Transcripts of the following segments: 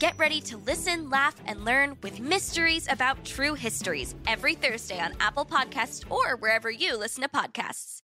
Get ready to listen, laugh, and learn with Mysteries About True Histories every Thursday on Apple Podcasts or wherever you listen to podcasts.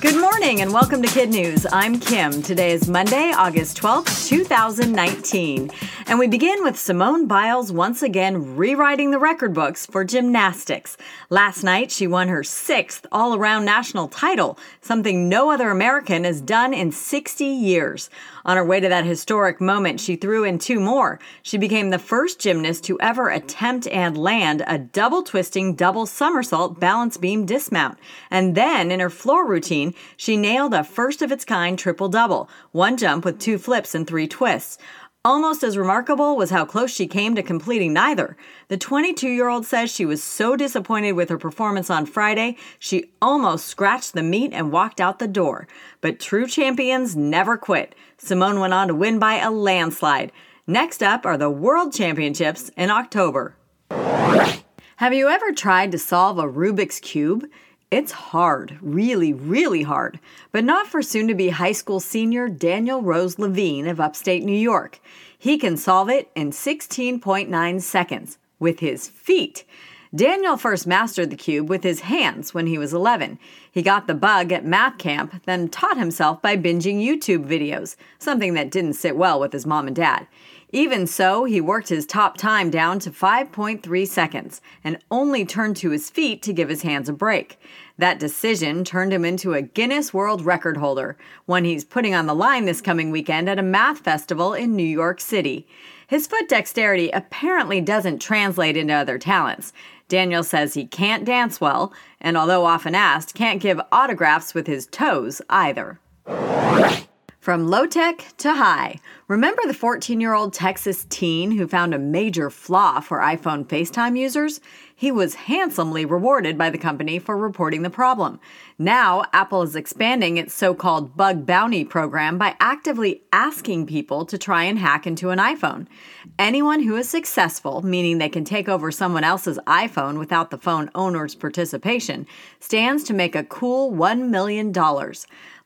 Good morning and welcome to Kid News. I'm Kim. Today is Monday, August 12th, 2019. And we begin with Simone Biles once again rewriting the record books for gymnastics. Last night, she won her sixth all around national title, something no other American has done in 60 years. On her way to that historic moment, she threw in two more. She became the first gymnast to ever attempt and land a double twisting double somersault balance beam dismount. And then in her floor routine, she nailed a first of its kind triple double, one jump with two flips and three twists. Almost as remarkable was how close she came to completing neither. The 22 year old says she was so disappointed with her performance on Friday, she almost scratched the meet and walked out the door. But true champions never quit. Simone went on to win by a landslide. Next up are the World Championships in October. Have you ever tried to solve a Rubik's Cube? It's hard, really, really hard, but not for soon to be high school senior Daniel Rose Levine of upstate New York. He can solve it in 16.9 seconds with his feet. Daniel first mastered the cube with his hands when he was 11. He got the bug at math camp, then taught himself by binging YouTube videos, something that didn't sit well with his mom and dad. Even so, he worked his top time down to 5.3 seconds and only turned to his feet to give his hands a break. That decision turned him into a Guinness World Record holder, one he's putting on the line this coming weekend at a math festival in New York City. His foot dexterity apparently doesn't translate into other talents. Daniel says he can't dance well, and although often asked, can't give autographs with his toes either. From low tech to high. Remember the 14 year old Texas teen who found a major flaw for iPhone FaceTime users? He was handsomely rewarded by the company for reporting the problem. Now, Apple is expanding its so called bug bounty program by actively asking people to try and hack into an iPhone. Anyone who is successful, meaning they can take over someone else's iPhone without the phone owner's participation, stands to make a cool $1 million.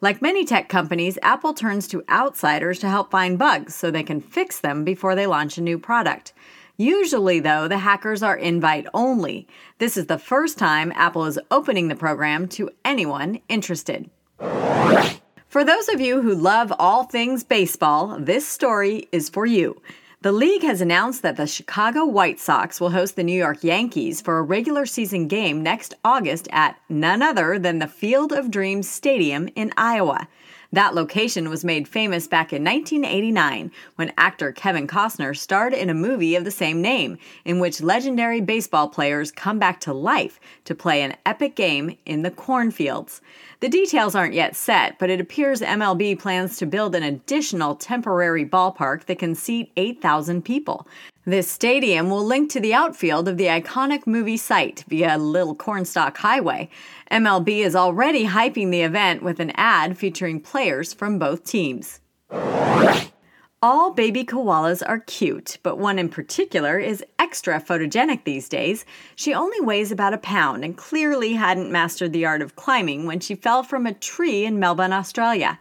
Like many tech companies, Apple turns to outsiders to help find bugs so they can fix them before they launch a new product. Usually, though, the hackers are invite only. This is the first time Apple is opening the program to anyone interested. For those of you who love all things baseball, this story is for you. The league has announced that the Chicago White Sox will host the New York Yankees for a regular season game next August at none other than the Field of Dreams Stadium in Iowa. That location was made famous back in 1989 when actor Kevin Costner starred in a movie of the same name, in which legendary baseball players come back to life to play an epic game in the cornfields. The details aren't yet set, but it appears MLB plans to build an additional temporary ballpark that can seat 8,000 people. This stadium will link to the outfield of the iconic movie site via Little Cornstalk Highway. MLB is already hyping the event with an ad featuring players from both teams. All baby koalas are cute, but one in particular is extra photogenic these days. She only weighs about a pound and clearly hadn't mastered the art of climbing when she fell from a tree in Melbourne, Australia.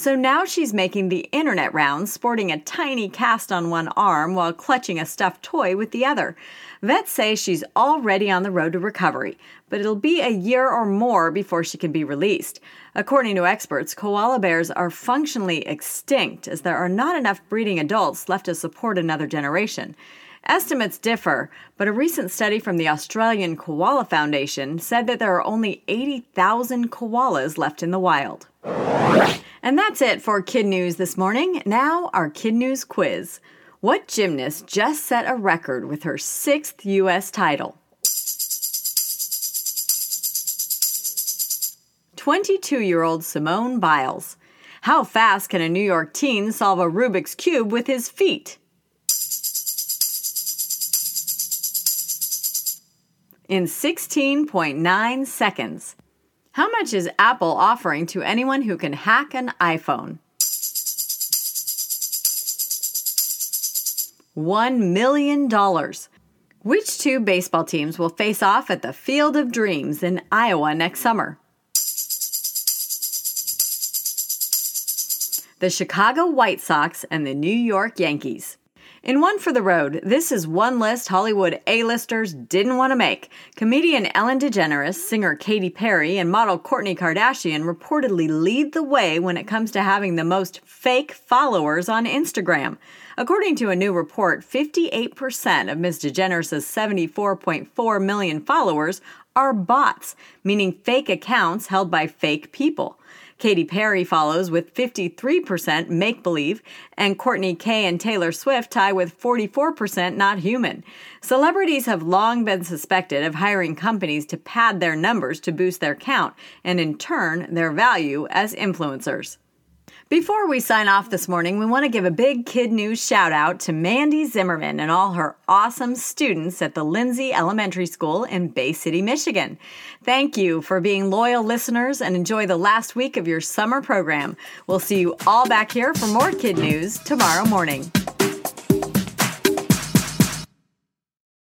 So now she's making the internet rounds, sporting a tiny cast on one arm while clutching a stuffed toy with the other. Vets say she's already on the road to recovery, but it'll be a year or more before she can be released. According to experts, koala bears are functionally extinct as there are not enough breeding adults left to support another generation. Estimates differ, but a recent study from the Australian Koala Foundation said that there are only 80,000 koalas left in the wild. And that's it for Kid News this morning. Now, our Kid News quiz. What gymnast just set a record with her sixth U.S. title? 22 year old Simone Biles. How fast can a New York teen solve a Rubik's Cube with his feet? In 16.9 seconds. How much is Apple offering to anyone who can hack an iPhone? $1 million. Which two baseball teams will face off at the Field of Dreams in Iowa next summer? The Chicago White Sox and the New York Yankees. In One for the Road, this is one list Hollywood A-listers didn't want to make. Comedian Ellen DeGeneres, singer Katy Perry, and model Kourtney Kardashian reportedly lead the way when it comes to having the most fake followers on Instagram. According to a new report, 58% of Ms. DeGeneres' 74.4 million followers are bots, meaning fake accounts held by fake people. Katy Perry follows with 53% make believe, and Kourtney K and Taylor Swift tie with 44% not human. Celebrities have long been suspected of hiring companies to pad their numbers to boost their count and, in turn, their value as influencers. Before we sign off this morning, we want to give a big kid news shout out to Mandy Zimmerman and all her awesome students at the Lindsay Elementary School in Bay City, Michigan. Thank you for being loyal listeners and enjoy the last week of your summer program. We'll see you all back here for more kid news tomorrow morning.